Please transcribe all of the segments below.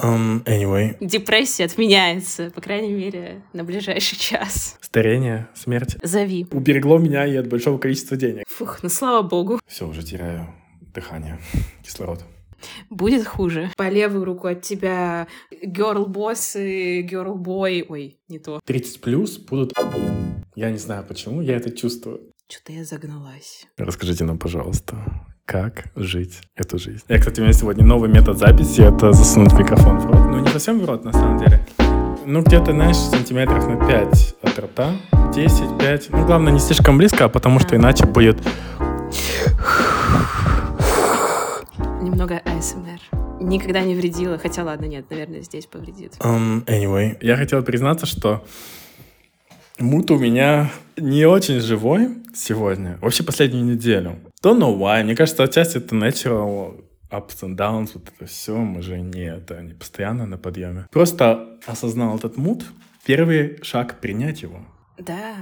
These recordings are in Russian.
Um, anyway. Депрессия отменяется, по крайней мере, на ближайший час. Старение, смерть. Зови. Уберегло меня и от большого количества денег. Фух, ну слава богу. Все, уже теряю дыхание, кислород. Будет хуже. По левую руку от тебя girl boss и girl boy. Ой, не то. 30 плюс будут... Я не знаю почему, я это чувствую. Что-то я загналась. Расскажите нам, пожалуйста, как жить эту жизнь. Я, кстати, у меня сегодня новый метод записи — это засунуть микрофон в рот. Ну, не совсем в рот, на самом деле. Ну, где-то, знаешь, сантиметров на 5 от рта. 10, 5. Ну, главное, не слишком близко, а потому что иначе будет... Немного АСМР. Никогда не вредила, хотя ладно, нет, наверное, здесь повредит. Um, anyway, я хотел признаться, что мут у меня не очень живой сегодня, вообще последнюю неделю. Don't know why, мне кажется, отчасти это natural ups and downs, вот это все, мы же не, это не постоянно на подъеме. Просто осознал этот мут, первый шаг принять его. Да,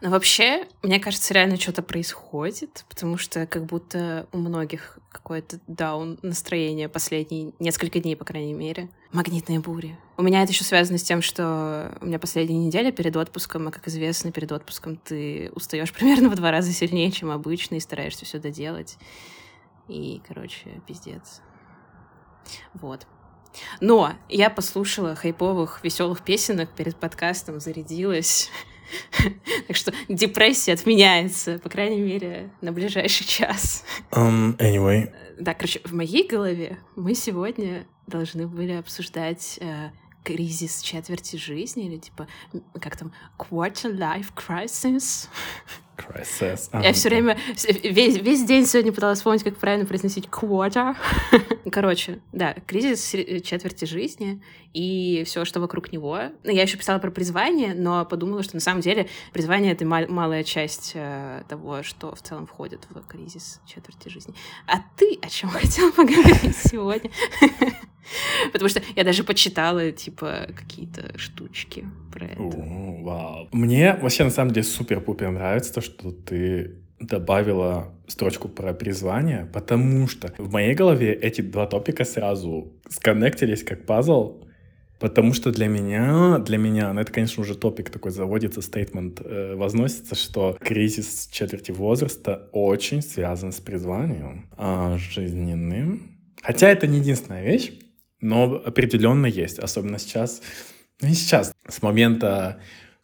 но вообще, мне кажется, реально что-то происходит, потому что как будто у многих какое-то даун настроение последние несколько дней, по крайней мере. Магнитные бури. У меня это еще связано с тем, что у меня последняя неделя перед отпуском, а как известно, перед отпуском ты устаешь примерно в два раза сильнее, чем обычно, и стараешься все доделать. И, короче, пиздец. Вот. Но я послушала хайповых, веселых песенок перед подкастом, зарядилась. Так что депрессия отменяется, по крайней мере, на ближайший час. Um, anyway. Да, короче, в моей голове мы сегодня должны были обсуждать э, кризис четверти жизни или типа как там quarter life crisis. Crisis. Я все время, весь, весь день сегодня пыталась вспомнить, как правильно произносить quarter. Короче, да, кризис четверти жизни и все, что вокруг него. Я еще писала про призвание, но подумала, что на самом деле призвание — это мал- малая часть э, того, что в целом входит в кризис четверти жизни. А ты о чем хотела поговорить сегодня? Потому что я даже почитала, типа, какие-то штучки про это. Вау. Мне вообще, на самом деле, супер-пупер нравится то, что ты добавила строчку про призвание, потому что в моей голове эти два топика сразу сконнектились как пазл, потому что для меня, для меня, ну это, конечно, уже топик такой заводится, стейтмент э, возносится, что кризис четверти возраста очень связан с призванием э, жизненным. Хотя это не единственная вещь, но определенно есть, особенно сейчас, ну не сейчас, с момента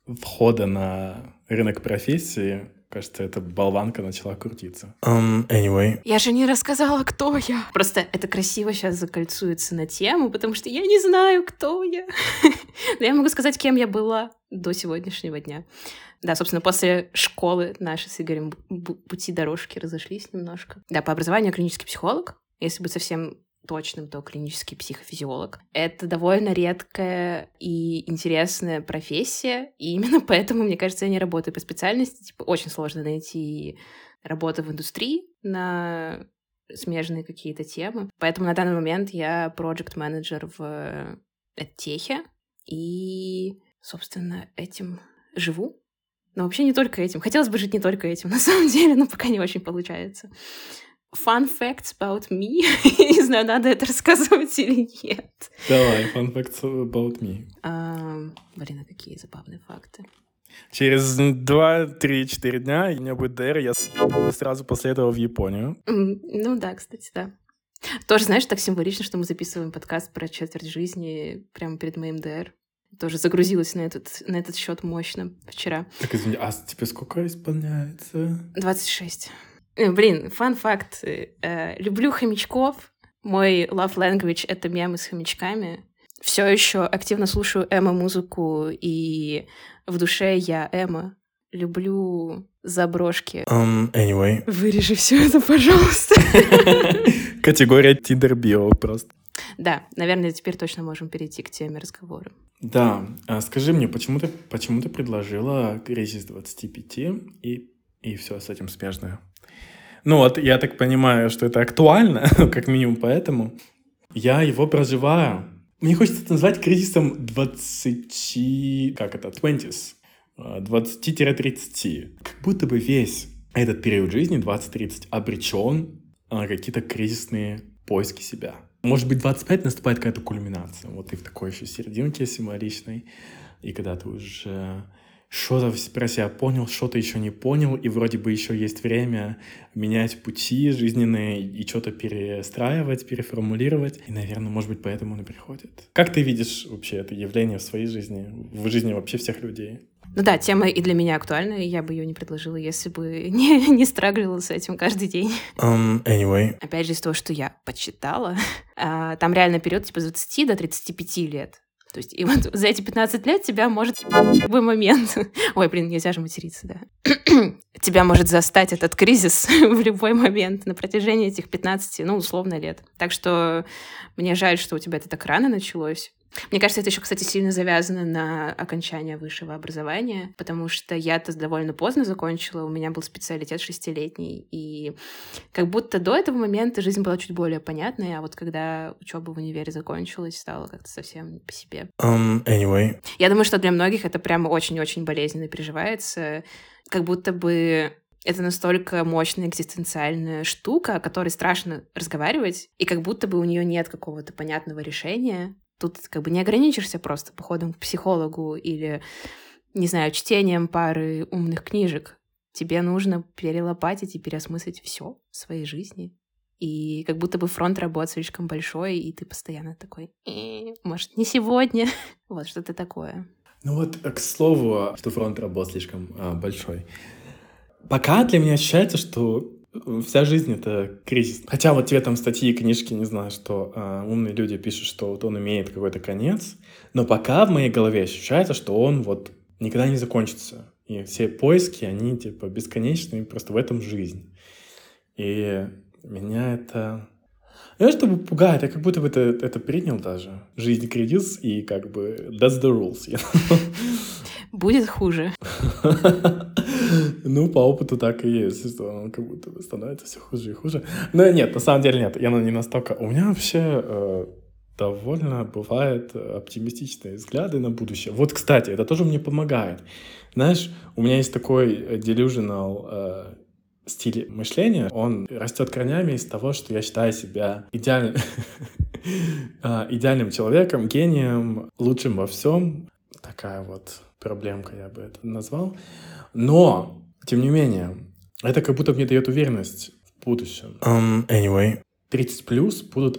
входа на рынок профессии, кажется, эта болванка начала крутиться. Um, anyway. Я же не рассказала, кто я. Просто это красиво сейчас закольцуется на тему, потому что я не знаю, кто я. Но я могу сказать, кем я была до сегодняшнего дня. Да, собственно, после школы наши с Игорем пути дорожки разошлись немножко. Да, по образованию клинический психолог. Если быть совсем точным, то клинический психофизиолог. Это довольно редкая и интересная профессия, и именно поэтому, мне кажется, я не работаю по специальности. Типа, очень сложно найти работу в индустрии на смежные какие-то темы. Поэтому на данный момент я проект менеджер в Техе, и, собственно, этим живу. Но вообще не только этим. Хотелось бы жить не только этим, на самом деле, но пока не очень получается. Fun facts about me. не знаю, надо это рассказывать или нет. Давай, fun facts about me. А, блин, а какие забавные факты. Через 2, 3, 4 дня у меня будет ДР, я сразу после этого в Японию. Ну да, кстати, да. Тоже, знаешь, так символично, что мы записываем подкаст про четверть жизни прямо перед моим ДР. Тоже загрузилась на этот, на этот счет мощно вчера. Так, извини, а тебе сколько исполняется? 26. Э, блин, фан-факт. Э, люблю хомячков. Мой love language — это мемы с хомячками. Все еще активно слушаю эмо-музыку, и в душе я эмо. Люблю заброшки. Um, anyway. Вырежи все это, пожалуйста. Категория Тиндер Био просто. Да, наверное, теперь точно можем перейти к теме разговора. Да, а скажи мне, почему ты, почему ты предложила кризис 25 и, и все с этим смежное? Ну вот, я так понимаю, что это актуально, как минимум поэтому. Я его проживаю. Мне хочется это назвать кризисом 20... Как это? 20s. 20-30. Как будто бы весь этот период жизни, 20-30, обречен на какие-то кризисные поиски себя. Может быть, 25 наступает какая-то кульминация. Вот ты в такой еще серединке символичной. И когда ты уже что-то про себя понял, что-то еще не понял, и вроде бы еще есть время менять пути жизненные и что-то перестраивать, переформулировать. И, наверное, может быть, поэтому он и приходит. Как ты видишь вообще это явление в своей жизни, в жизни вообще всех людей? Ну да, тема и для меня актуальна, и я бы ее не предложила, если бы не, не страглила с этим каждый день. Um, anyway. Опять же, из того, что я почитала, а, там реально период типа с 20 до 35 лет. То есть, и вот за эти 15 лет тебя может в любой момент... Ой, блин, нельзя же материться, да. тебя может застать этот кризис в любой момент на протяжении этих 15, ну, условно, лет. Так что мне жаль, что у тебя это так рано началось. Мне кажется, это еще, кстати, сильно завязано на окончание высшего образования, потому что я-то довольно поздно закончила, у меня был специалитет шестилетний, и как будто до этого момента жизнь была чуть более понятной, а вот когда учеба в универе закончилась, стало как-то совсем по себе. Um, anyway. Я думаю, что для многих это прямо очень-очень болезненно переживается, как будто бы это настолько мощная экзистенциальная штука, о которой страшно разговаривать, и как будто бы у нее нет какого-то понятного решения, Тут как бы не ограничишься просто походом к психологу или, не знаю, чтением пары умных книжек. Тебе нужно перелопатить и переосмыслить все в своей жизни. И как будто бы фронт работ слишком большой, и ты постоянно такой, «Э, может, не сегодня. вот что-то такое. Ну вот, к слову, что фронт работ слишком а, большой. Пока для меня ощущается, что вся жизнь — это кризис. Хотя вот тебе там статьи и книжки, не знаю, что э, умные люди пишут, что вот он имеет какой-то конец, но пока в моей голове ощущается, что он вот никогда не закончится. И все поиски, они типа бесконечные, просто в этом жизнь. И меня это... Я чтобы пугает, я как будто бы это, это принял даже. Жизнь кризис, и как бы that's the rules. You know? Будет хуже. Ну, по опыту так и есть, что он как будто становится все хуже и хуже. Но нет, на самом деле нет, я не настолько... У меня вообще э, довольно бывают оптимистичные взгляды на будущее. Вот, кстати, это тоже мне помогает. Знаешь, у меня есть такой delusional э, стиль мышления. Он растет корнями из того, что я считаю себя э, идеальным человеком, гением, лучшим во всем. Такая вот проблемка, я бы это назвал. Но, тем не менее, это как будто мне дает уверенность в будущем. Um, anyway. 30 плюс будут...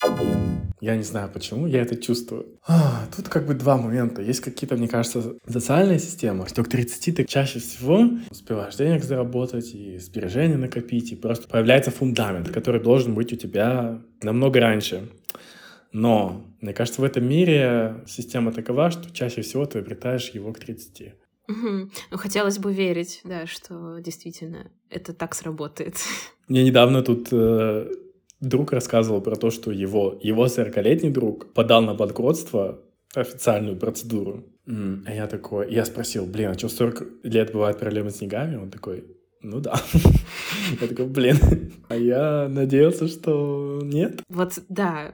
Я не знаю почему, я это чувствую. А, тут как бы два момента. Есть какие-то, мне кажется, социальные системы, что к 30 ты чаще всего успеваешь денег заработать и сбережения накопить, и просто появляется фундамент, который должен быть у тебя намного раньше. Но, мне кажется, в этом мире система такова, что чаще всего ты обретаешь его к 30. Угу. Ну, хотелось бы верить, да, что действительно это так сработает. Мне недавно тут э, друг рассказывал про то, что его, его 40-летний друг подал на банкротство официальную процедуру. Mm, а я такой, я спросил, блин, а что 40 лет бывают проблемы с деньгами? Он такой, ну да. Я такой, блин, а я надеялся, что нет. Вот, да,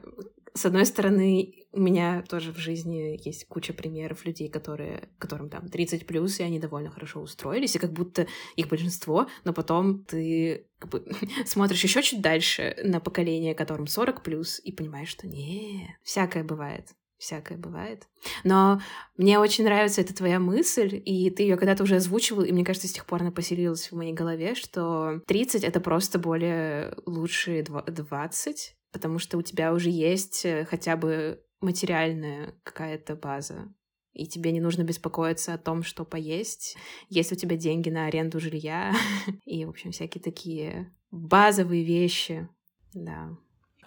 с одной стороны, у меня тоже в жизни есть куча примеров людей, которые, которым там 30 плюс, и они довольно хорошо устроились, и как будто их большинство, но потом ты как бы, смотришь еще чуть дальше на поколение, которым 40 плюс, и понимаешь, что не, всякое бывает всякое бывает. Но мне очень нравится эта твоя мысль, и ты ее когда-то уже озвучивал, и мне кажется, с тех пор она поселилась в моей голове, что 30 — это просто более лучшие 20, потому что у тебя уже есть э, хотя бы материальная какая-то база, и тебе не нужно беспокоиться о том, что поесть, есть у тебя деньги на аренду жилья и, в общем, всякие такие базовые вещи, да.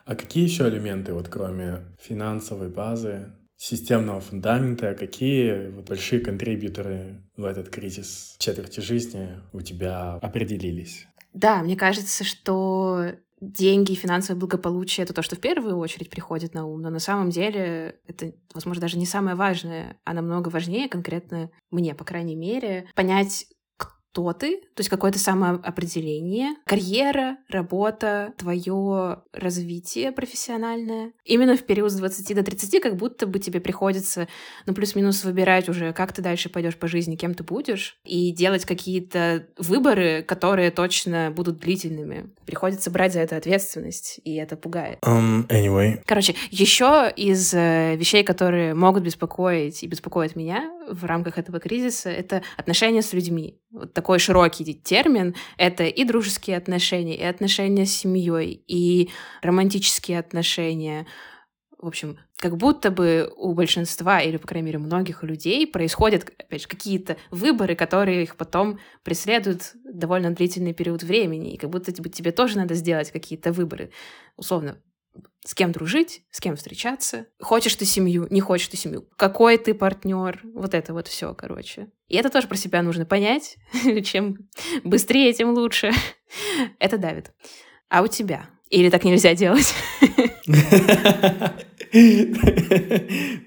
А какие еще элементы, вот кроме финансовой базы, системного фундамента, какие вот большие контрибьюторы в этот кризис четверти жизни у тебя определились? Да, мне кажется, что деньги и финансовое благополучие — это то, что в первую очередь приходит на ум, но на самом деле это, возможно, даже не самое важное, а намного важнее конкретно мне, по крайней мере, понять, кто ты, то есть какое-то самоопределение, карьера, работа, твое развитие профессиональное. Именно в период с 20 до 30 как будто бы тебе приходится, ну, плюс-минус выбирать уже, как ты дальше пойдешь по жизни, кем ты будешь, и делать какие-то выборы, которые точно будут длительными. Приходится брать за это ответственность, и это пугает. Um, anyway. Короче, еще из э, вещей, которые могут беспокоить и беспокоят меня в рамках этого кризиса, это отношения с людьми. Вот такой широкий термин. Это и дружеские отношения, и отношения с семьей, и романтические отношения. В общем, как будто бы у большинства, или, по крайней мере, многих людей происходят, опять же, какие-то выборы, которые их потом преследуют довольно длительный период времени, и как будто тебе, тебе тоже надо сделать какие-то выборы. Условно, с кем дружить, с кем встречаться, хочешь ты семью, не хочешь ты семью, какой ты партнер, вот это вот все, короче. И это тоже про себя нужно понять. Чем быстрее, тем лучше. это давит. А у тебя? Или так нельзя делать?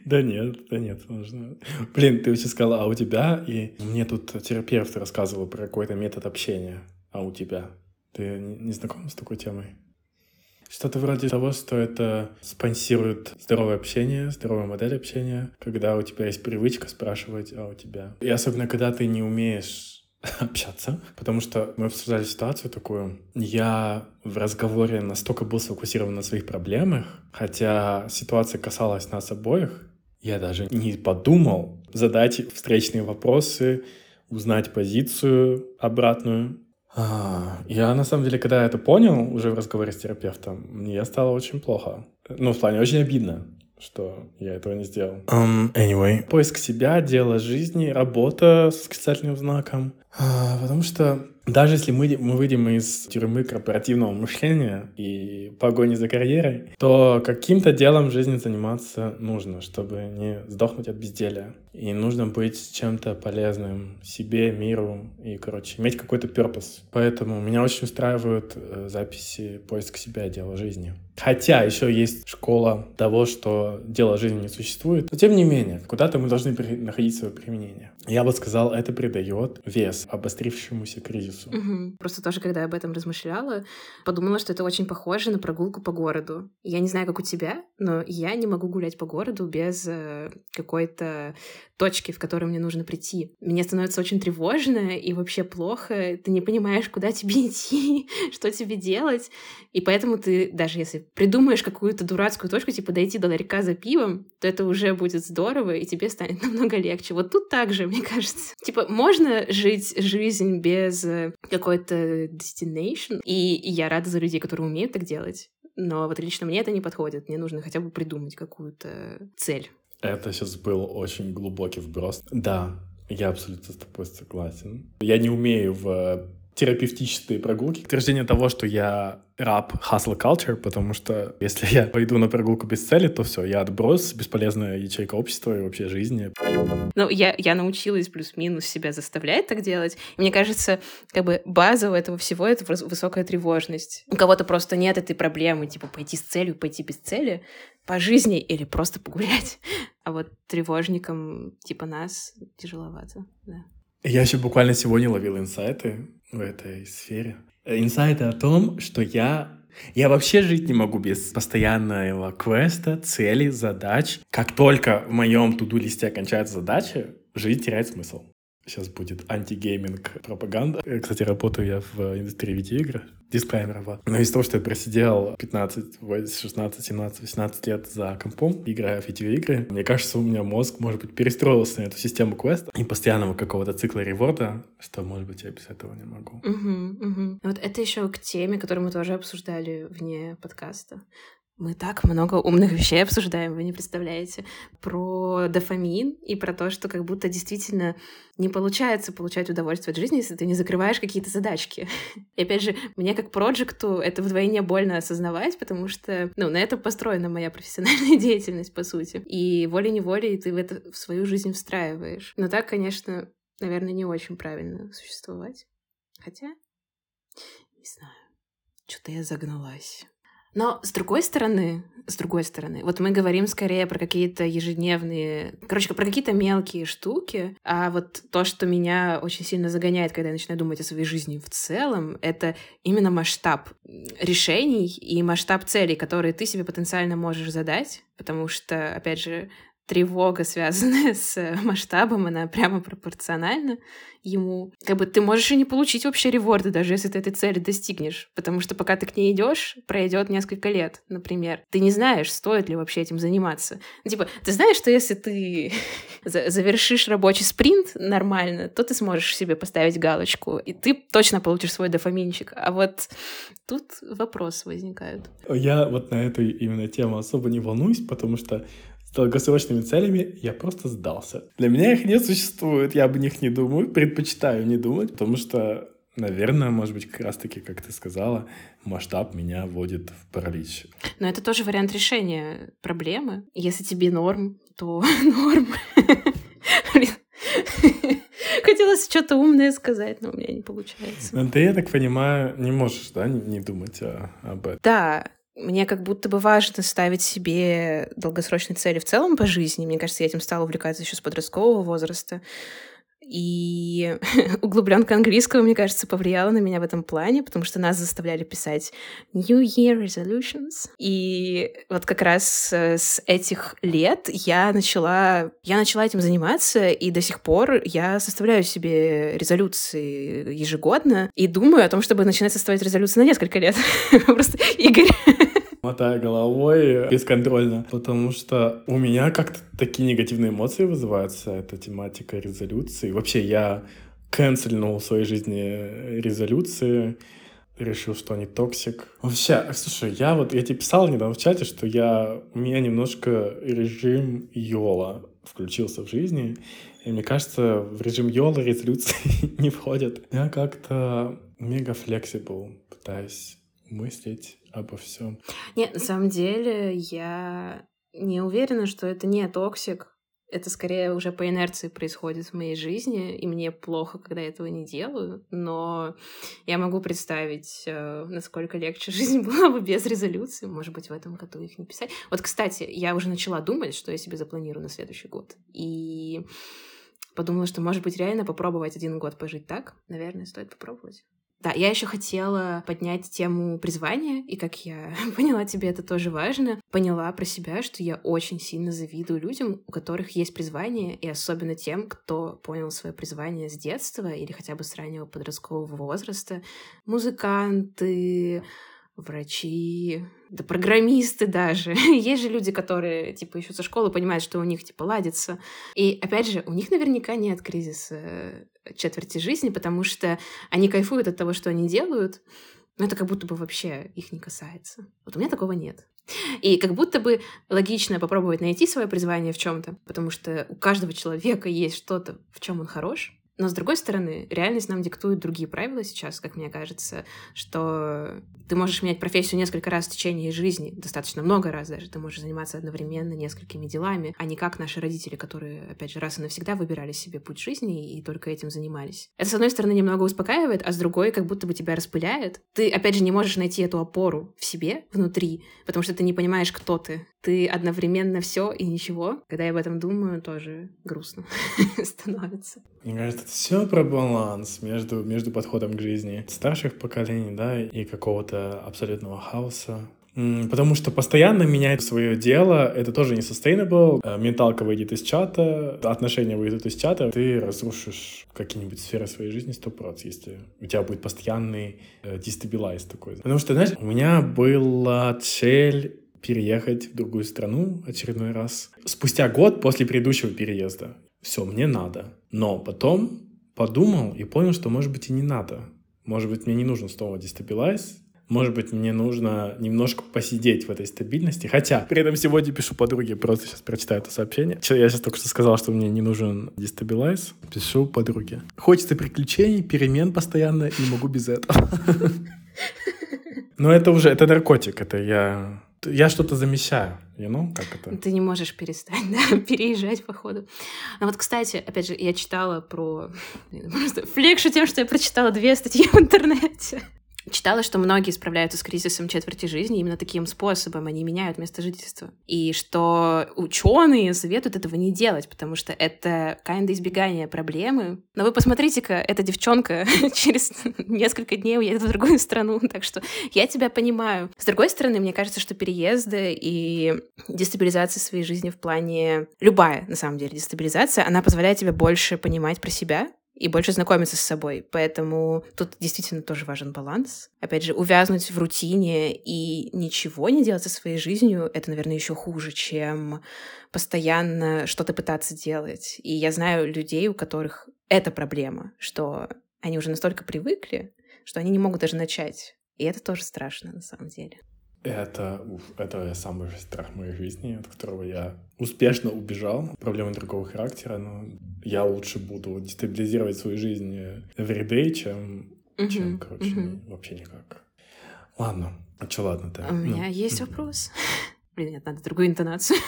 Да нет, да нет, можно. Блин, ты сейчас сказала, а у тебя? И мне тут терапевт рассказывал про какой-то метод общения. А у тебя? Ты не знаком с такой темой? Что-то вроде того, что это спонсирует здоровое общение, здоровая модель общения, когда у тебя есть привычка спрашивать, а у тебя. И особенно, когда ты не умеешь общаться, потому что мы обсуждали ситуацию такую. Я в разговоре настолько был сфокусирован на своих проблемах, хотя ситуация касалась нас обоих, я даже не подумал задать встречные вопросы, узнать позицию обратную. А, я на самом деле, когда это понял уже в разговоре с терапевтом, мне стало очень плохо. Ну, в плане очень обидно что я этого не сделал. Um, anyway. Поиск себя, дело жизни, работа с восклицательным знаком. А, потому что даже если мы, мы выйдем из тюрьмы корпоративного мышления и погони за карьерой, то каким-то делом в жизни заниматься нужно, чтобы не сдохнуть от безделия. И нужно быть чем-то полезным себе, миру и, короче, иметь какой-то перпус. Поэтому меня очень устраивают э, записи «Поиск себя. Дело жизни». Хотя еще есть школа того, что дело жизни не существует, но тем не менее, куда-то мы должны находить свое применение. Я бы сказал, это придает вес обострившемуся кризису. Угу. Просто тоже, когда я об этом размышляла, подумала, что это очень похоже на прогулку по городу. Я не знаю, как у тебя, но я не могу гулять по городу без э, какой-то точки, в которую мне нужно прийти. Мне становится очень тревожно и вообще плохо. Ты не понимаешь, куда тебе идти, что тебе делать. И поэтому ты, даже если придумаешь какую-то дурацкую точку, типа дойти до ларька за пивом, то это уже будет здорово, и тебе станет намного легче. Вот тут также, мне кажется. Типа, можно жить жизнь без э, какой-то destination, и я рада за людей, которые умеют так делать. Но вот лично мне это не подходит. Мне нужно хотя бы придумать какую-то цель. Это сейчас был очень глубокий вброс. Да, я абсолютно с тобой согласен. Я не умею в терапевтические прогулки. Утверждение того, что я раб hustle culture, потому что если я пойду на прогулку без цели, то все, я отброс, бесполезная ячейка общества и вообще жизни. Ну, я, я научилась плюс-минус себя заставлять так делать. И мне кажется, как бы база у этого всего — это высокая тревожность. У кого-то просто нет этой проблемы, типа пойти с целью, пойти без цели по жизни или просто погулять. А вот тревожникам типа нас тяжеловато, да. Я еще буквально сегодня ловил инсайты в этой сфере. Инсайты о том, что я я вообще жить не могу без постоянного квеста, цели, задач. Как только в моем туду-листе кончается задача, жизнь теряет смысл. Сейчас будет антигейминг пропаганда. Э, кстати, работаю я в индустрии видеоигр, вот. Но из-за того, что я просидел 15, 16, 17, 18 лет за компом, играя в видеоигры, мне кажется, у меня мозг, может быть, перестроился на эту систему квеста и постоянного какого-то цикла реворда, что, может быть, я без этого не могу. Угу, угу. Вот это еще к теме, которую мы тоже обсуждали вне подкаста. Мы так много умных вещей обсуждаем, вы не представляете. Про дофамин и про то, что как будто действительно не получается получать удовольствие от жизни, если ты не закрываешь какие-то задачки. И опять же, мне как проекту это вдвойне больно осознавать, потому что, ну, на это построена моя профессиональная деятельность, по сути. И волей-неволей ты в это в свою жизнь встраиваешь. Но так, конечно, наверное, не очень правильно существовать. Хотя, не знаю, что-то я загналась. Но с другой стороны, с другой стороны, вот мы говорим скорее про какие-то ежедневные, короче, про какие-то мелкие штуки, а вот то, что меня очень сильно загоняет, когда я начинаю думать о своей жизни в целом, это именно масштаб решений и масштаб целей, которые ты себе потенциально можешь задать, потому что, опять же, тревога, связанная с масштабом, она прямо пропорциональна ему. Как бы ты можешь и не получить вообще реворды, даже если ты этой цели достигнешь. Потому что пока ты к ней идешь, пройдет несколько лет, например. Ты не знаешь, стоит ли вообще этим заниматься. Типа, ты знаешь, что если ты завершишь рабочий спринт нормально, то ты сможешь себе поставить галочку, и ты точно получишь свой дофаминчик. А вот тут вопросы возникают. Я вот на эту именно тему особо не волнуюсь, потому что долгосрочными целями я просто сдался. Для меня их не существует, я об них не думаю, предпочитаю не думать, потому что, наверное, может быть, как раз-таки, как ты сказала, масштаб меня вводит в паралич. Но это тоже вариант решения проблемы. Если тебе норм, то норм. Хотелось что-то умное сказать, но у меня не получается. Но ты, я так понимаю, не можешь, да, не думать о, об этом? Да, мне как будто бы важно ставить себе долгосрочные цели в целом по жизни. Мне кажется, я этим стала увлекаться еще с подросткового возраста. И углубленка английского, мне кажется, повлияла на меня в этом плане, потому что нас заставляли писать New Year Resolutions. И вот как раз э, с этих лет я начала, я начала этим заниматься, и до сих пор я составляю себе резолюции ежегодно и думаю о том, чтобы начинать составлять резолюции на несколько лет. Просто Игорь мотает головой бесконтрольно, потому что у меня как-то такие негативные эмоции вызываются, эта тематика резолюции. Вообще я канцельнул в своей жизни резолюции, решил, что они toxic. Вообще, слушай, я вот, я тебе писал недавно в чате, что я, у меня немножко режим YOLO включился в жизни, и мне кажется, в режим YOLO резолюции не входят. Я как-то мега flexible, пытаюсь мыслить обо всем. Нет, на самом деле я не уверена, что это не toxic. Это скорее уже по инерции происходит в моей жизни, и мне плохо, когда я этого не делаю, но я могу представить, э, насколько легче жизнь была бы без резолюции. Может быть, в этом году их не писать. Вот, кстати, я уже начала думать, что я себе запланирую на следующий год. И подумала, что, может быть, реально попробовать один год пожить так. Наверное, стоит попробовать. Да, я еще хотела поднять тему призвания, и как я поняла, тебе это тоже важно. Поняла про себя, что я очень сильно завидую людям, у которых есть призвание, и особенно тем, кто понял свое призвание с детства или хотя бы с раннего подросткового возраста. Музыканты, врачи, да программисты даже. Есть же люди, которые, типа, еще со школы понимают, что у них, типа, ладится. И, опять же, у них наверняка нет кризиса э, четверти жизни, потому что они кайфуют от того, что они делают, но это как будто бы вообще их не касается. Вот у меня такого нет. И как будто бы логично попробовать найти свое призвание в чем-то, потому что у каждого человека есть что-то, в чем он хорош, но, с другой стороны, реальность нам диктует другие правила сейчас, как мне кажется, что ты можешь менять профессию несколько раз в течение жизни, достаточно много раз даже. Ты можешь заниматься одновременно несколькими делами, а не как наши родители, которые, опять же, раз и навсегда выбирали себе путь жизни и только этим занимались. Это, с одной стороны, немного успокаивает, а с другой как будто бы тебя распыляет. Ты, опять же, не можешь найти эту опору в себе, внутри, потому что ты не понимаешь, кто ты. Ты одновременно все и ничего. Когда я об этом думаю, тоже грустно становится. Мне кажется, все про баланс между, между подходом к жизни старших поколений, да, и какого-то абсолютного хаоса. Потому что постоянно менять свое дело, это тоже не sustainable. Э, менталка выйдет из чата, отношения выйдут из чата, ты разрушишь какие-нибудь сферы своей жизни 100%, если у тебя будет постоянный э, дестабилайз такой. Потому что, знаешь, у меня была цель переехать в другую страну очередной раз. Спустя год после предыдущего переезда. Все, мне надо. Но потом подумал и понял, что, может быть, и не надо. Может быть, мне не нужно снова дестабилайз, может быть, мне нужно немножко посидеть в этой стабильности. Хотя, при этом сегодня пишу подруге, просто сейчас прочитаю это сообщение. Я сейчас только что сказал, что мне не нужен дестабилайз. Пишу подруге. Хочется приключений, перемен постоянно, не могу без этого. Но это уже, это наркотик, это я я что-то замещаю, you know, как это? Ты не можешь перестать, да, переезжать по ходу. Но вот, кстати, опять же, я читала про... Просто флекшу тем, что я прочитала две статьи в интернете. Читала, что многие справляются с кризисом четверти жизни именно таким способом, они меняют место жительства. И что ученые советуют этого не делать, потому что это kind избегание проблемы. Но вы посмотрите-ка, эта девчонка через несколько дней уедет в другую страну, так что я тебя понимаю. С другой стороны, мне кажется, что переезды и дестабилизация своей жизни в плане... Любая, на самом деле, дестабилизация, она позволяет тебе больше понимать про себя, и больше знакомиться с собой. Поэтому тут действительно тоже важен баланс. Опять же, увязнуть в рутине и ничего не делать со своей жизнью, это, наверное, еще хуже, чем постоянно что-то пытаться делать. И я знаю людей, у которых это проблема, что они уже настолько привыкли, что они не могут даже начать. И это тоже страшно, на самом деле. Это, уф, это самый страх моей жизни, от которого я успешно убежал. Проблемы другого характера, но я лучше буду дестабилизировать свою жизнь everyday, чем, uh-huh, чем короче, uh-huh. вообще никак. Ладно, а что ладно-то? У меня ну, есть вопрос. Блин, нет, надо другую интонацию.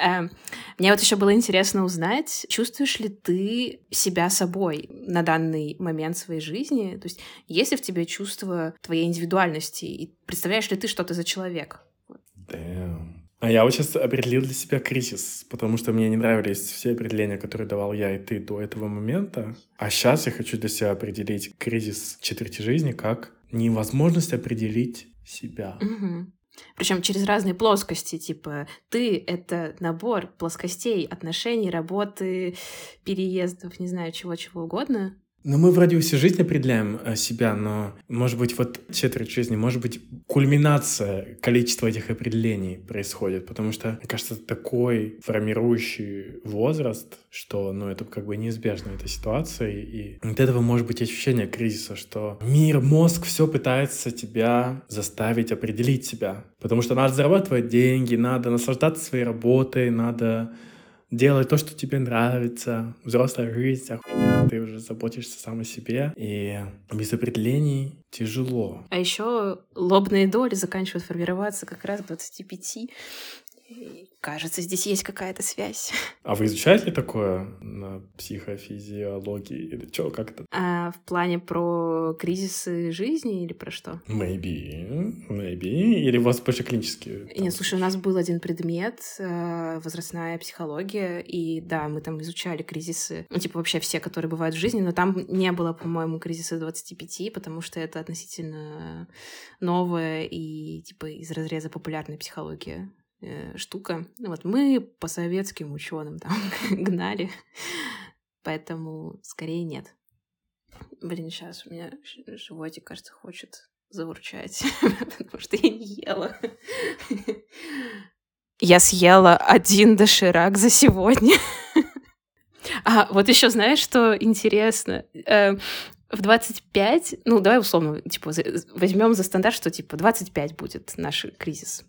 Эм, мне вот еще было интересно узнать, чувствуешь ли ты себя собой на данный момент своей жизни? То есть есть ли в тебе чувство твоей индивидуальности? И представляешь ли ты, что ты за человек? Damn. А я вот сейчас определил для себя кризис, потому что мне не нравились все определения, которые давал я и ты до этого момента. А сейчас я хочу для себя определить кризис четверти жизни как невозможность определить себя. Угу. Причем через разные плоскости, типа ты — это набор плоскостей отношений, работы, переездов, не знаю, чего-чего угодно. Ну, мы в радиусе жизни определяем э, себя, но, может быть, вот четверть жизни, может быть, кульминация количества этих определений происходит, потому что, мне кажется, такой формирующий возраст, что, ну, это как бы неизбежно эта ситуация, и от этого может быть ощущение кризиса, что мир, мозг, все пытается тебя заставить определить себя, потому что надо зарабатывать деньги, надо наслаждаться своей работой, надо делай то, что тебе нравится, взрослая жизнь, охуенно, ты уже заботишься сам о себе, и без определений тяжело. А еще лобные доли заканчивают формироваться как раз к 25, кажется, здесь есть какая-то связь. А вы изучаете такое на психофизиологии или что, как это? А, в плане про кризисы жизни или про что? Maybe, maybe. Или у вас больше клинические? Там... Нет, слушай, у нас был один предмет, э, возрастная психология, и да, мы там изучали кризисы, ну, типа вообще все, которые бывают в жизни, но там не было, по-моему, кризиса 25, потому что это относительно новое и, типа, из разреза популярной психологии э, штука. Вот мы по советским ученым там гнали, поэтому скорее нет. Блин, сейчас у меня животик, кажется, хочет заурчать, потому что я не ела. Я съела один доширак за сегодня. А, вот еще знаешь, что интересно? Э, в 25, ну, давай условно, типа, возьмем за стандарт, что, типа, 25 будет наш кризис.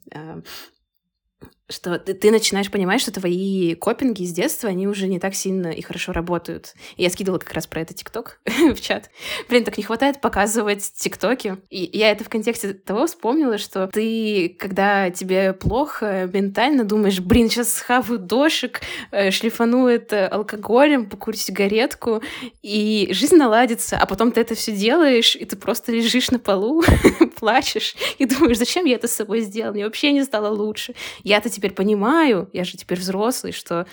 Что ты, ты начинаешь понимать, что твои копинги с детства, они уже не так сильно и хорошо работают. И я скидывала как раз про это ТикТок в чат. Блин, так не хватает показывать ТикТоки. И я это в контексте того вспомнила, что ты, когда тебе плохо ментально, думаешь, блин, сейчас схаваю дошек, э, шлифану это алкоголем, покурю сигаретку, и жизнь наладится. А потом ты это все делаешь, и ты просто лежишь на полу, плачешь, и думаешь, зачем я это с собой сделал? Мне вообще не стало лучше. Я-то теперь понимаю, я же теперь взрослый, что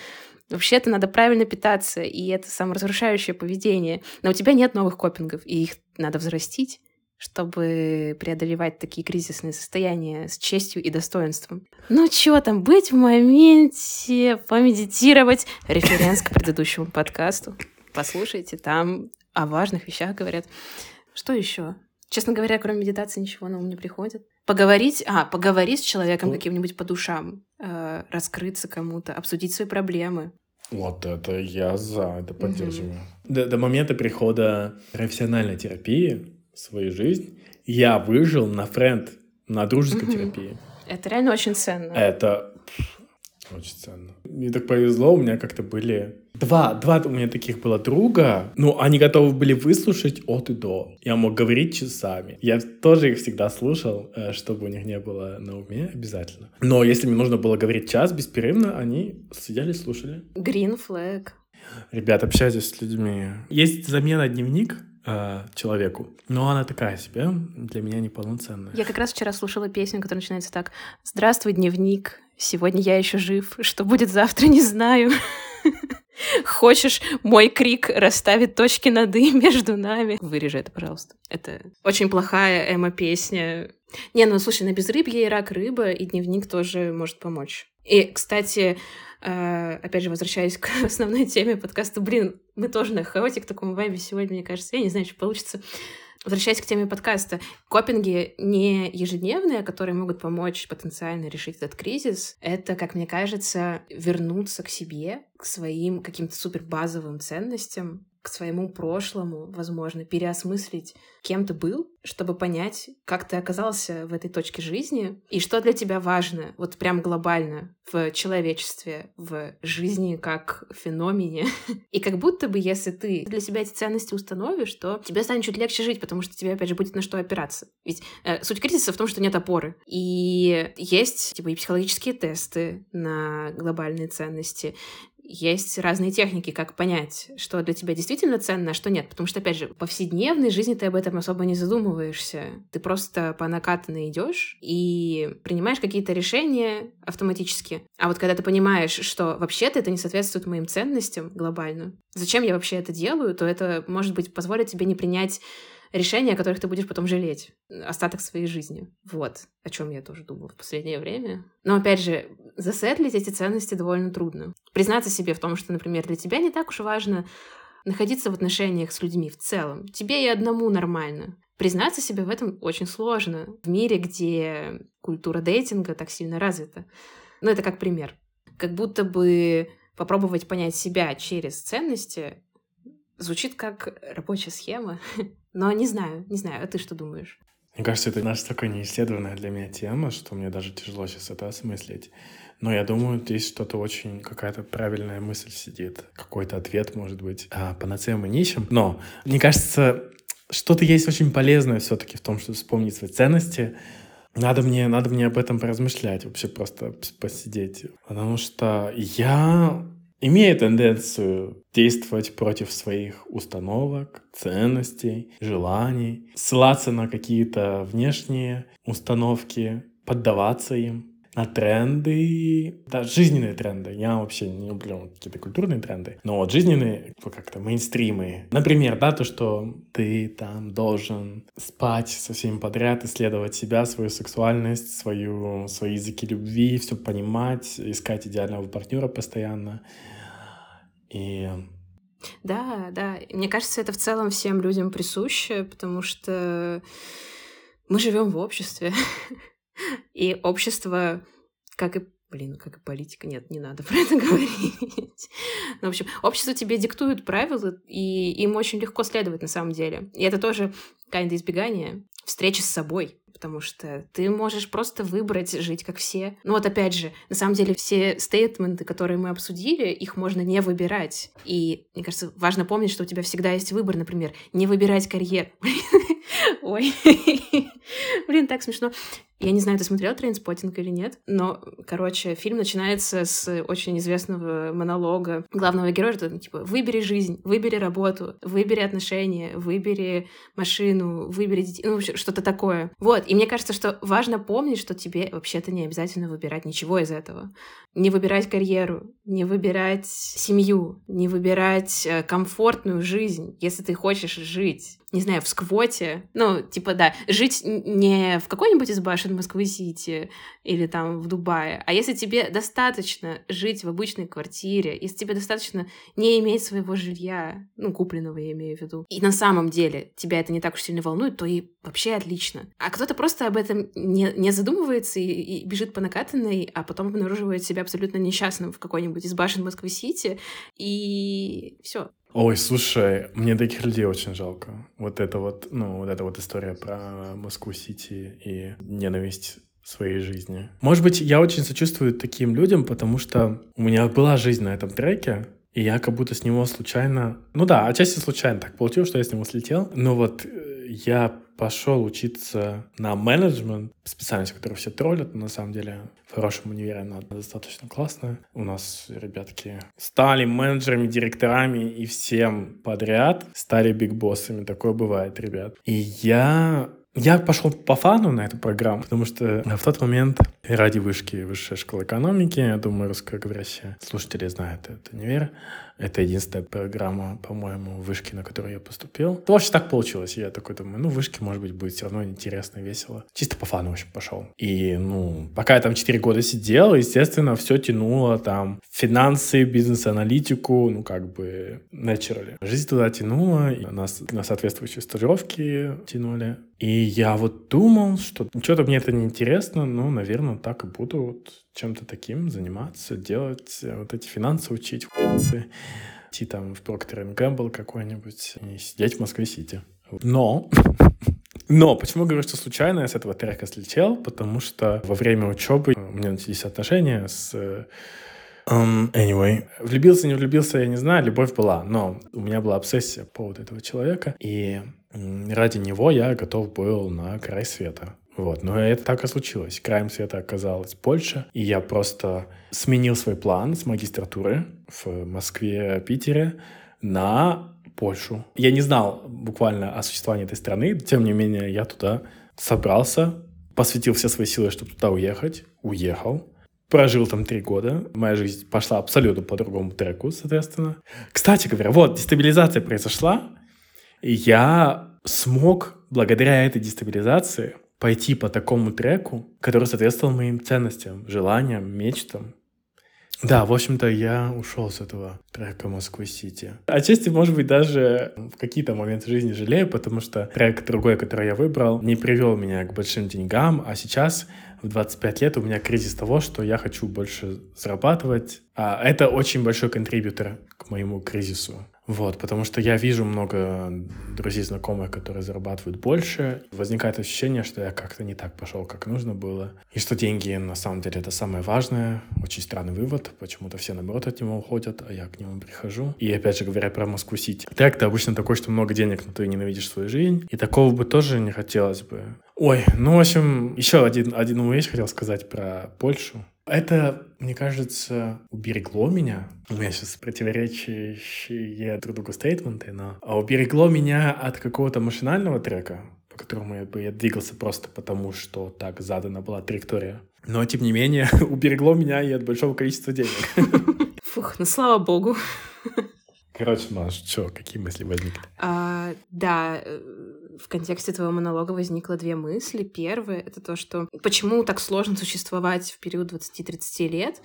вообще-то надо правильно питаться, и это саморазрушающее поведение. Но у тебя нет новых копингов, и их надо взрастить чтобы преодолевать такие кризисные состояния с честью и достоинством. Ну чё там, быть в моменте, помедитировать. Референс к предыдущему подкасту. Послушайте, там о важных вещах говорят. Что еще? Честно говоря, кроме медитации ничего на ум не приходит. Поговорить, а, поговорить с человеком каким-нибудь по душам, э, раскрыться кому-то, обсудить свои проблемы. Вот это я за, это поддерживаю. Угу. До, до момента прихода профессиональной терапии в свою жизнь я выжил на френд, на дружеской угу. терапии. Это реально очень ценно. Это очень ценно. Мне так повезло, у меня как-то были Два, два у меня таких было друга. Ну, они готовы были выслушать от и до. Я мог говорить часами. Я тоже их всегда слушал, э, чтобы у них не было на уме обязательно. Но если мне нужно было говорить час беспрерывно, они сидели слушали. Green flag. Ребят, общайтесь с людьми. Есть замена дневник, э, человеку. Но она такая себе, для меня неполноценная. Я как раз вчера слушала песню, которая начинается так. «Здравствуй, дневник. Сегодня я еще жив. Что будет завтра, не знаю». Хочешь мой крик расставит точки над «и» между нами? Вырежи это, пожалуйста. Это очень плохая эмо-песня. Не, ну слушай, на безрыбье и рак рыба, и дневник тоже может помочь. И, кстати, э, опять же, возвращаясь к основной теме подкаста, блин, мы тоже на хаоте к такому вайбе сегодня, мне кажется. Я не знаю, что получится. Возвращаясь к теме подкаста, копинги не ежедневные, которые могут помочь потенциально решить этот кризис. Это, как мне кажется, вернуться к себе, к своим каким-то супер базовым ценностям, к своему прошлому, возможно, переосмыслить, кем ты был, чтобы понять, как ты оказался в этой точке жизни и что для тебя важно, вот прям глобально в человечестве, в жизни как феномене. И как будто бы, если ты для себя эти ценности установишь, то тебе станет чуть легче жить, потому что тебе, опять же, будет на что опираться. Ведь э, суть кризиса в том, что нет опоры. И есть, типа, и психологические тесты на глобальные ценности, есть разные техники, как понять, что для тебя действительно ценно, а что нет. Потому что, опять же, в повседневной жизни ты об этом особо не задумываешься. Ты просто по накатанной идешь и принимаешь какие-то решения автоматически. А вот когда ты понимаешь, что вообще-то это не соответствует моим ценностям глобально, зачем я вообще это делаю, то это, может быть, позволит тебе не принять решения, о которых ты будешь потом жалеть остаток своей жизни. Вот о чем я тоже думала в последнее время. Но опять же, засетлить эти ценности довольно трудно. Признаться себе в том, что, например, для тебя не так уж важно находиться в отношениях с людьми в целом. Тебе и одному нормально. Признаться себе в этом очень сложно в мире, где культура дейтинга так сильно развита. Но это как пример. Как будто бы попробовать понять себя через ценности звучит как рабочая схема, Но не знаю, не знаю, а ты что думаешь? Мне кажется, это настолько неисследованная для меня тема, что мне даже тяжело сейчас это осмыслить. Но я думаю, здесь что-то очень, какая-то правильная мысль сидит. Какой-то ответ, может быть. А, панацею мы не ищем. Но, мне кажется, что-то есть очень полезное все-таки в том, чтобы вспомнить свои ценности. Надо мне, надо мне об этом поразмышлять, вообще просто посидеть. Потому что я имея тенденцию действовать против своих установок, ценностей, желаний, ссылаться на какие-то внешние установки, поддаваться им, на тренды, да, жизненные тренды. Я вообще не люблю какие-то культурные тренды, но вот жизненные, как-то мейнстримы. Например, да, то, что ты там должен спать со всеми подряд, исследовать себя, свою сексуальность, свою, свои языки любви, все понимать, искать идеального партнера постоянно. И да, да. Мне кажется, это в целом всем людям присуще, потому что мы живем в обществе. И общество, как и Блин, как и политика, нет, не надо про это говорить. Ну, в общем, общество тебе диктует правила, и им очень легко следовать на самом деле. И это тоже kind избегание встречи с собой потому что ты можешь просто выбрать жить как все. Ну вот опять же, на самом деле все стейтменты, которые мы обсудили, их можно не выбирать. И мне кажется, важно помнить, что у тебя всегда есть выбор, например, не выбирать карьеру. Ой, блин, так смешно. Я не знаю, ты смотрел «Trainspotting» или нет, но, короче, фильм начинается с очень известного монолога главного героя, что типа «выбери жизнь, выбери работу, выбери отношения, выбери машину, выбери детей», ну, что-то такое. Вот, и мне кажется, что важно помнить, что тебе вообще-то не обязательно выбирать ничего из этого. Не выбирать карьеру, не выбирать семью, не выбирать э, комфортную жизнь, если ты хочешь жить не знаю, в сквоте. Ну, типа, да, жить не в какой-нибудь из башен Москвы-Сити или там в Дубае, а если тебе достаточно жить в обычной квартире, если тебе достаточно не иметь своего жилья, ну, купленного я имею в виду, и на самом деле тебя это не так уж сильно волнует, то и вообще отлично. А кто-то просто об этом не, не задумывается и, и бежит по накатанной, а потом обнаруживает себя абсолютно несчастным в какой-нибудь из башен Москвы-Сити, и все. Ой, слушай, мне таких людей очень жалко. Вот это вот, ну, вот эта вот история про Москву-Сити и ненависть своей жизни. Может быть, я очень сочувствую таким людям, потому что у меня была жизнь на этом треке, и я как будто с него случайно... Ну да, отчасти случайно так получилось, что я с него слетел. Но вот я пошел учиться на менеджмент, специальность, которую все троллят, но на самом деле в хорошем универе она достаточно классная. У нас ребятки стали менеджерами, директорами и всем подряд стали бигбоссами. Такое бывает, ребят. И я я пошел по фану на эту программу, потому что в тот момент ради вышки Высшей школы экономики, я думаю, русскоговорящие слушатели знают это универ, это единственная программа, по-моему, вышки, на которую я поступил. То вообще так получилось. Я такой думаю, ну, вышки, может быть, будет все равно интересно, весело. Чисто по фану, в общем, пошел. И, ну, пока я там 4 года сидел, естественно, все тянуло там финансы, бизнес-аналитику, ну, как бы, naturally. Жизнь туда тянула, и нас на соответствующие стажировки тянули. И я вот думал, что что-то мне это не интересно, ну, наверное, так и буду вот чем-то таким заниматься, делать э, вот эти финансы учить, идти там в Procter Gamble какой-нибудь и сидеть в Москве-Сити. Но Но почему говорю, что случайно я с этого трека слетел? Потому что во время учебы у меня начались отношения с... Um, anyway, влюбился, не влюбился, я не знаю, любовь была, но у меня была обсессия по поводу этого человека, и ради него я готов был на край света. Вот, но это так и случилось. Краем света оказалась Польша, и я просто сменил свой план с магистратуры в Москве, Питере на Польшу. Я не знал буквально о существовании этой страны, тем не менее я туда собрался, посвятил все свои силы, чтобы туда уехать, уехал, прожил там три года. Моя жизнь пошла абсолютно по другому треку, соответственно. Кстати говоря, вот, дестабилизация произошла, и я смог благодаря этой дестабилизации пойти по такому треку, который соответствовал моим ценностям, желаниям, мечтам. Да, в общем-то, я ушел с этого трека Москвы-Сити. Отчасти, может быть, даже в какие-то моменты жизни жалею, потому что трек другой, который я выбрал, не привел меня к большим деньгам, а сейчас в 25 лет у меня кризис того, что я хочу больше зарабатывать. А это очень большой контрибьютор к моему кризису. Вот, потому что я вижу много друзей, знакомых, которые зарабатывают больше. Возникает ощущение, что я как-то не так пошел, как нужно было. И что деньги, на самом деле, это самое важное. Очень странный вывод. Почему-то все, наоборот, от него уходят, а я к нему прихожу. И, опять же, говоря про Москву-Сити. Трек-то обычно такой, что много денег, но ты ненавидишь свою жизнь. И такого бы тоже не хотелось бы. Ой, ну, в общем, еще один, один вещь хотел сказать про Польшу. Это, мне кажется, уберегло меня. У меня сейчас противоречащие друг другу стейтменты, но а уберегло меня от какого-то машинального трека, по которому я бы я двигался просто потому, что так задана была траектория. Но, тем не менее, уберегло меня и от большого количества денег. Фух, ну слава богу. Короче, Маш, что, какие мысли возникли? А, да, э, в контексте твоего монолога возникло две мысли. Первое — это то, что почему так сложно существовать в период 20-30 лет,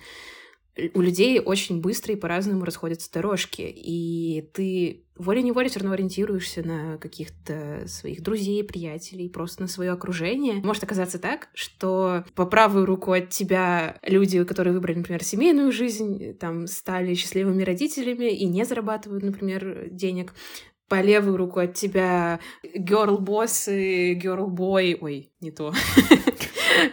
у людей очень быстро и по-разному расходятся дорожки, и ты волей-неволей все равно ориентируешься на каких-то своих друзей, приятелей, просто на свое окружение. Может оказаться так, что по правую руку от тебя люди, которые выбрали, например, семейную жизнь, там, стали счастливыми родителями и не зарабатывают, например, денег, по левую руку от тебя girl boss и girl boy, ой, не то.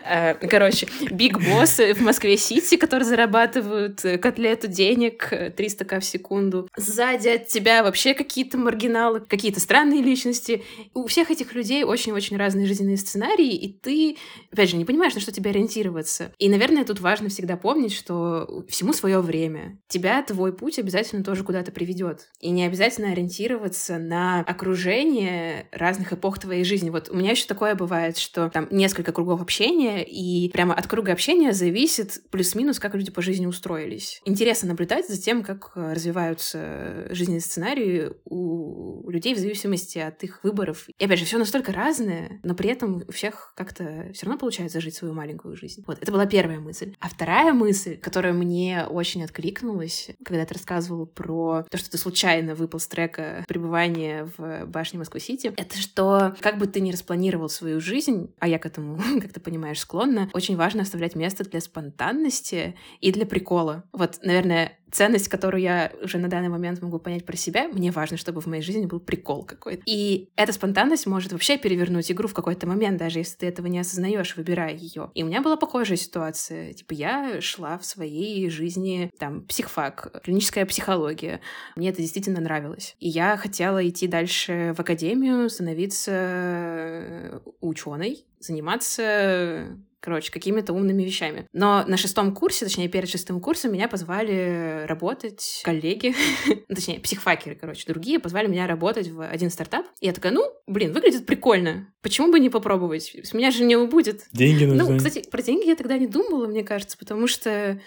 Э, короче, биг боссы в Москве-Сити, которые зарабатывают котлету денег 300к в секунду. Сзади от тебя вообще какие-то маргиналы, какие-то странные личности. У всех этих людей очень-очень разные жизненные сценарии, и ты, опять же, не понимаешь, на что тебе ориентироваться. И, наверное, тут важно всегда помнить, что всему свое время. Тебя твой путь обязательно тоже куда-то приведет. И не обязательно ориентироваться на окружение разных эпох твоей жизни. Вот у меня еще такое бывает, что там несколько кругов общения, общения, и прямо от круга общения зависит плюс-минус, как люди по жизни устроились. Интересно наблюдать за тем, как э, развиваются жизненные сценарии у людей в зависимости от их выборов. И опять же, все настолько разное, но при этом у всех как-то все равно получается жить свою маленькую жизнь. Вот, это была первая мысль. А вторая мысль, которая мне очень откликнулась, когда ты рассказывал про то, что ты случайно выпал с трека пребывания в башне Москвы-Сити, это что, как бы ты ни распланировал свою жизнь, а я к этому как-то понимаю, понимаешь, склонна, очень важно оставлять место для спонтанности и для прикола. Вот, наверное, ценность, которую я уже на данный момент могу понять про себя, мне важно, чтобы в моей жизни был прикол какой-то. И эта спонтанность может вообще перевернуть игру в какой-то момент, даже если ты этого не осознаешь, выбирая ее. И у меня была похожая ситуация. Типа я шла в своей жизни, там, психфак, клиническая психология. Мне это действительно нравилось. И я хотела идти дальше в академию, становиться ученой, заниматься короче, какими-то умными вещами. Но на шестом курсе, точнее, перед шестым курсом меня позвали работать коллеги, точнее, психфакеры, короче, другие позвали меня работать в один стартап. И я такая, ну, блин, выглядит прикольно. Почему бы не попробовать? С меня же не убудет. Деньги нужны. Ну, кстати, про деньги я тогда не думала, мне кажется, потому что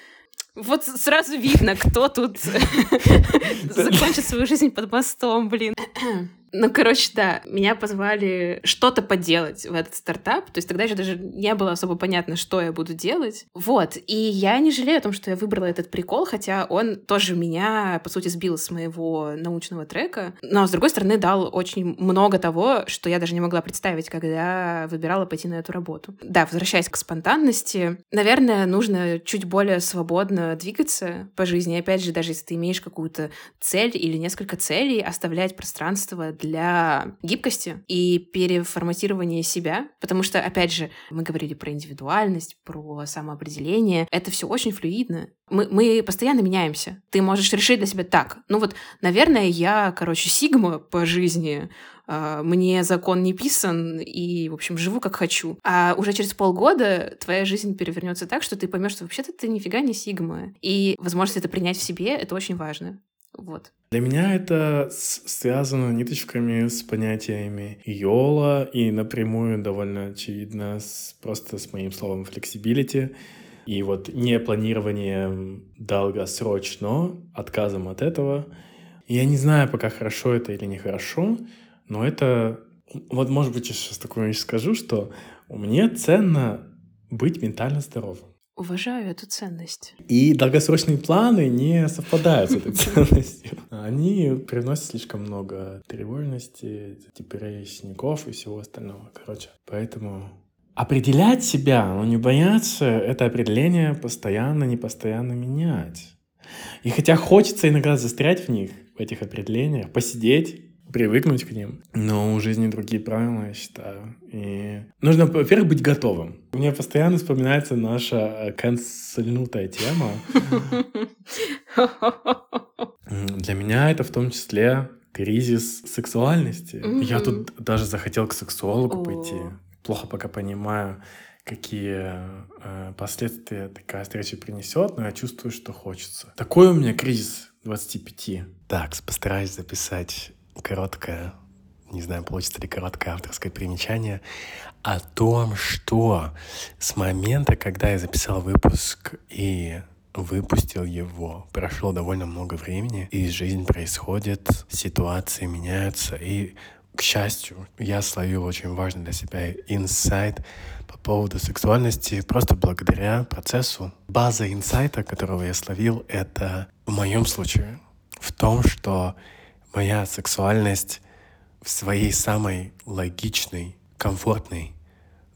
вот сразу видно, кто тут закончит свою жизнь под мостом, блин. Ну, короче, да, меня позвали что-то поделать в этот стартап. То есть тогда еще даже не было особо понятно, что я буду делать. Вот. И я не жалею о том, что я выбрала этот прикол, хотя он тоже меня, по сути, сбил с моего научного трека. Но, с другой стороны, дал очень много того, что я даже не могла представить, когда выбирала пойти на эту работу. Да, возвращаясь к спонтанности, наверное, нужно чуть более свободно двигаться по жизни. И опять же, даже если ты имеешь какую-то цель или несколько целей, оставлять пространство гибкости и переформатирования себя, потому что, опять же, мы говорили про индивидуальность, про самоопределение. Это все очень флюидно. Мы, мы постоянно меняемся. Ты можешь решить для себя так. Ну вот, наверное, я, короче, сигма по жизни, а, мне закон не писан, и, в общем, живу как хочу. А уже через полгода твоя жизнь перевернется так, что ты поймешь, что вообще-то ты нифига не сигма. И возможность это принять в себе — это очень важно. Вот. Для меня это связано ниточками с понятиями Йола и напрямую довольно очевидно с, просто с моим словом flexibility. И вот не планированием долгосрочно, отказом от этого. Я не знаю пока хорошо это или нехорошо, но это... Вот, может быть, я сейчас такую вещь скажу, что мне ценно быть ментально здоровым. Уважаю эту ценность. И долгосрочные планы не совпадают с этой ценностью. Они приносят слишком много тревожности, депрессников и всего остального. Короче, поэтому определять себя, но не бояться это определение постоянно, не постоянно менять. И хотя хочется иногда застрять в них, в этих определениях, посидеть, привыкнуть к ним. Но у жизни другие правила, я считаю. И нужно, во-первых, быть готовым. Мне постоянно вспоминается наша э, канцельнутая тема. Для меня это в том числе кризис сексуальности. Я тут даже захотел к сексологу пойти. Плохо пока понимаю, какие э, последствия такая встреча принесет, но я чувствую, что хочется. Такой у меня кризис 25. Так, постараюсь записать короткое, не знаю, получится ли короткое авторское примечание о том, что с момента, когда я записал выпуск и выпустил его. Прошло довольно много времени, и жизнь происходит, ситуации меняются, и, к счастью, я словил очень важный для себя инсайт по поводу сексуальности просто благодаря процессу. База инсайта, которого я словил, это в моем случае в том, что моя сексуальность в своей самой логичной, комфортной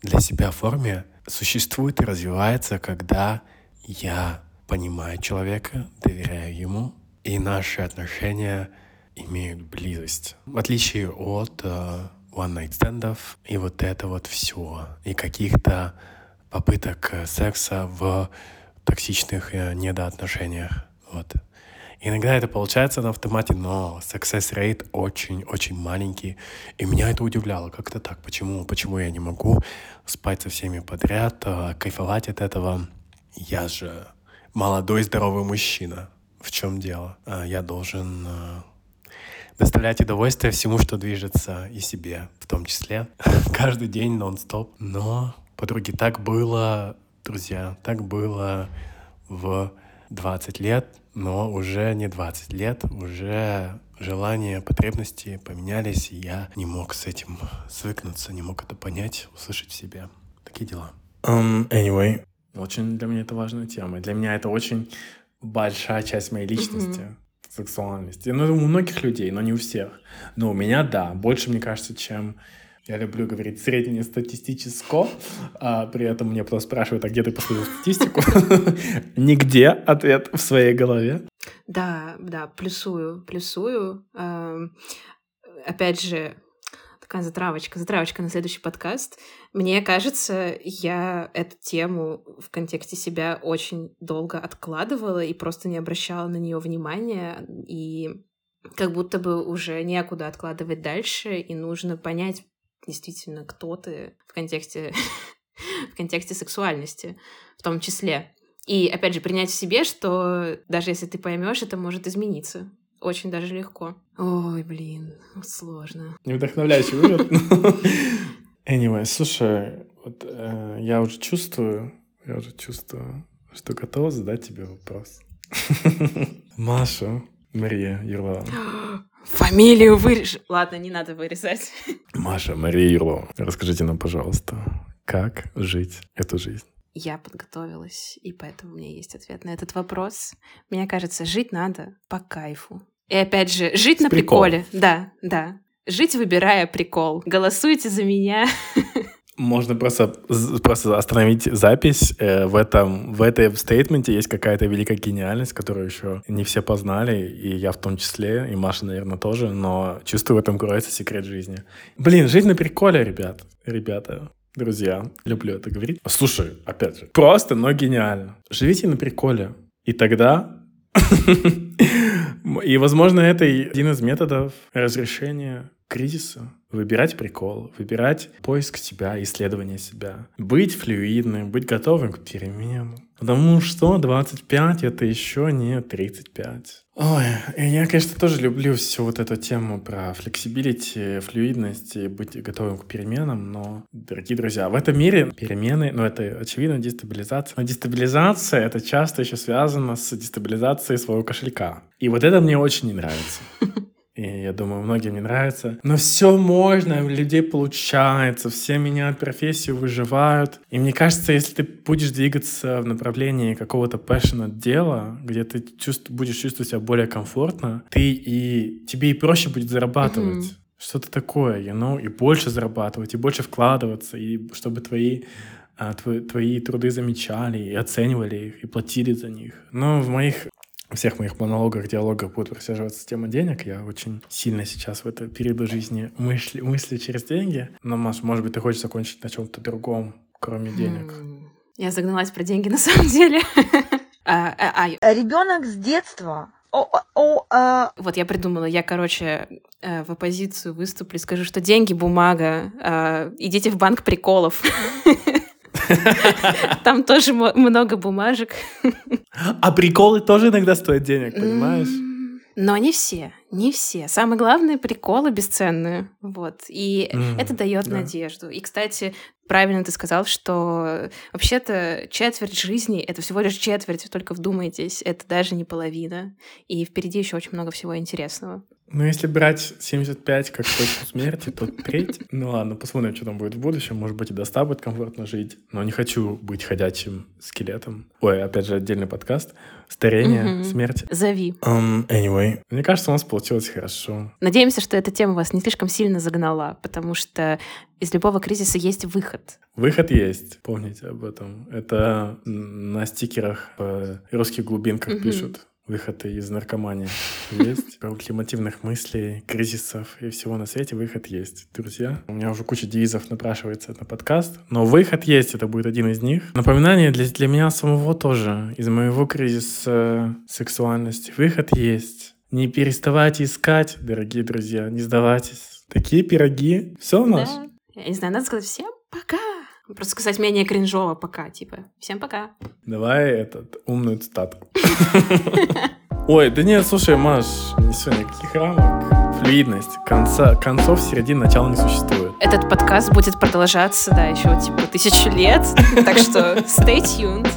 для себя форме существует и развивается, когда я понимаю человека, доверяю ему, и наши отношения имеют близость. В отличие от uh, one-night стендов и вот это вот все, и каких-то попыток э, секса в токсичных uh, недоотношениях. Вот. Иногда это получается на автомате, но success rate очень-очень маленький. И меня это удивляло. Как это так? Почему? Почему я не могу спать со всеми подряд, а, кайфовать от этого? Я же молодой здоровый мужчина. В чем дело? А, я должен а, доставлять удовольствие всему, что движется, и себе в том числе. Каждый день нон-стоп. Но, подруги, так было, друзья, так было в 20 лет, но уже не 20 лет, уже желания, потребности поменялись, и я не мог с этим свыкнуться, не мог это понять, услышать в себе. Такие дела. Um, anyway, очень для меня это важная тема. Для меня это очень большая часть моей личности. Mm-hmm. Сексуальности. Ну, у многих людей, но не у всех. Но у меня, да, больше, мне кажется, чем Я люблю говорить среднестатистическо, а при этом мне кто спрашивает, а где ты посмотрел статистику? Нигде ответ в своей голове. Да, да, плюсую, плюсую. Эм, опять же, такая затравочка, затравочка на следующий подкаст. Мне кажется, я эту тему в контексте себя очень долго откладывала и просто не обращала на нее внимания. И как будто бы уже некуда откладывать дальше, и нужно понять, действительно, кто ты в контексте, в контексте сексуальности в том числе. И, опять же, принять в себе, что даже если ты поймешь, это может измениться. Очень даже легко. Ой, блин, сложно. Не вдохновляющий вывод. Anyway, слушай, вот, э, я уже чувствую, я уже чувствую, что готова задать тебе вопрос. Маша, Мария Ерлова. Фамилию вырежь. Ладно, не надо вырезать. Маша, Мария Юрлова, расскажите нам, пожалуйста, как жить эту жизнь? Я подготовилась, и поэтому у меня есть ответ на этот вопрос. Мне кажется, жить надо по кайфу. И опять же, жить С на приколом. приколе. Да, да. Жить, выбирая прикол. Голосуйте за меня. Можно просто, просто остановить запись. Э, в, этом, в этой стейтменте есть какая-то великая гениальность, которую еще не все познали, и я в том числе, и Маша, наверное, тоже, но чувствую, в этом кроется секрет жизни. Блин, жизнь на приколе, ребят. Ребята, друзья, люблю это говорить. Слушай, опять же, просто, но гениально. Живите на приколе, и тогда и, возможно, это один из методов разрешения кризиса. Выбирать прикол, выбирать поиск себя, исследование себя. Быть флюидным, быть готовым к переменам. Потому что 25 это еще не 35. Ой, я, конечно, тоже люблю всю вот эту тему про flexibility, флюидность и быть готовым к переменам, но, дорогие друзья, в этом мире перемены, ну, это, очевидно, дестабилизация. Но дестабилизация — это часто еще связано с дестабилизацией своего кошелька. И вот это мне очень не нравится. И я думаю, многим не нравится. Но все можно, у людей получается, все меняют профессию, выживают. И мне кажется, если ты будешь двигаться в направлении какого-то passionate дела, где ты чувств, будешь чувствовать себя более комфортно, ты и тебе и проще будет зарабатывать. Mm-hmm. Что-то такое, you know, и больше зарабатывать, и больше вкладываться, и чтобы твои а, твои, твои труды замечали и оценивали их, и платили за них. Но в моих всех моих монологах, диалогах будет просаживаться тема денег. Я очень сильно сейчас в это период жизни мысли, мысли через деньги. Но, Маш, может быть, ты хочешь закончить на чем-то другом, кроме денег? Я загналась про деньги на самом деле. А, а, а, Ребенок с детства о, о, а... Вот я придумала, я, короче, э, в оппозицию выступлю, скажу, что деньги, бумага, э, идите в банк приколов. Там тоже много бумажек. А приколы тоже иногда стоят денег, понимаешь? Но не все, не все. Самое главное, приколы бесценные. Вот. И mm, это дает да. надежду. И, кстати, правильно ты сказал, что вообще-то четверть жизни — это всего лишь четверть, только вдумайтесь, это даже не половина. И впереди еще очень много всего интересного. Ну, если брать 75 как точку смерти, то треть. Ну ладно, посмотрим, что там будет в будущем. Может быть, и до 100 будет комфортно жить. Но не хочу быть ходячим скелетом. Ой, опять же, отдельный подкаст. Старение, угу. смерть. Зови. Um, anyway, мне кажется, у нас получилось хорошо. Надеемся, что эта тема вас не слишком сильно загнала, потому что из любого кризиса есть выход. Выход есть, помните об этом. Это на стикерах в русских глубинках угу. пишут выходы из наркомании есть. Про ультимативных мыслей, кризисов и всего на свете выход есть. Друзья, у меня уже куча девизов напрашивается на подкаст, но выход есть, это будет один из них. Напоминание для, для меня самого тоже, из моего кризиса сексуальности. Выход есть. Не переставайте искать, дорогие друзья, не сдавайтесь. Такие пироги. Все у нас. Да. Я не знаю, надо сказать всем пока. Просто сказать менее кринжово пока, типа. Всем пока. Давай этот умную цитату. Ой, да нет, слушай, Маш, не все никаких рамок. Флюидность. Конца, концов, середин, начала не существует. Этот подкаст будет продолжаться, да, еще типа тысячу лет. Так что stay tuned.